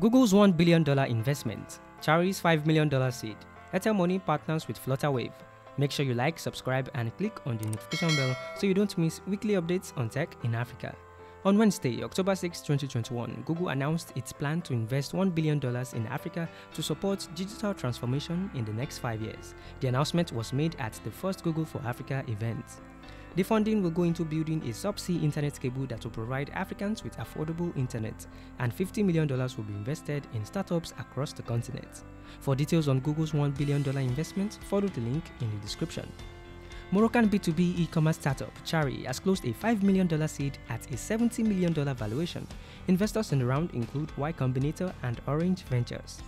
Google's $1 billion investment, Chari's $5 million seed, Airtel Money partners with Flutterwave. Make sure you like, subscribe, and click on the notification bell so you don't miss weekly updates on tech in Africa. On Wednesday, October 6, 2021, Google announced its plan to invest $1 billion in Africa to support digital transformation in the next five years. The announcement was made at the first Google for Africa event. The funding will go into building a subsea internet cable that will provide Africans with affordable internet, and $50 million will be invested in startups across the continent. For details on Google's $1 billion investment, follow the link in the description. Moroccan B2B e-commerce startup Chari has closed a $5 million seed at a $70 million valuation. Investors in the round include Y Combinator and Orange Ventures.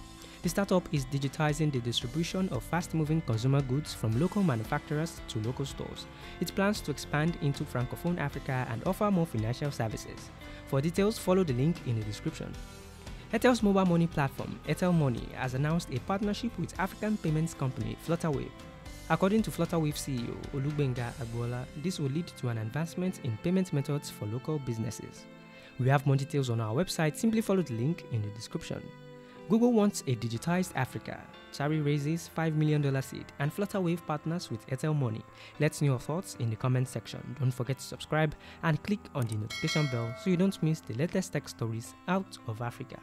The startup is digitizing the distribution of fast-moving consumer goods from local manufacturers to local stores. It plans to expand into Francophone Africa and offer more financial services. For details, follow the link in the description. Airtel's mobile money platform, Airtel Money, has announced a partnership with African payments company Flutterwave. According to Flutterwave CEO Olugbenga Agbola, this will lead to an advancement in payment methods for local businesses. We have more details on our website, simply follow the link in the description. Google wants a digitized Africa. Chari raises $5 million seed and Flutterwave partners with Airtel Money. Let's know your thoughts in the comment section. Don't forget to subscribe and click on the notification bell so you don't miss the latest tech stories out of Africa.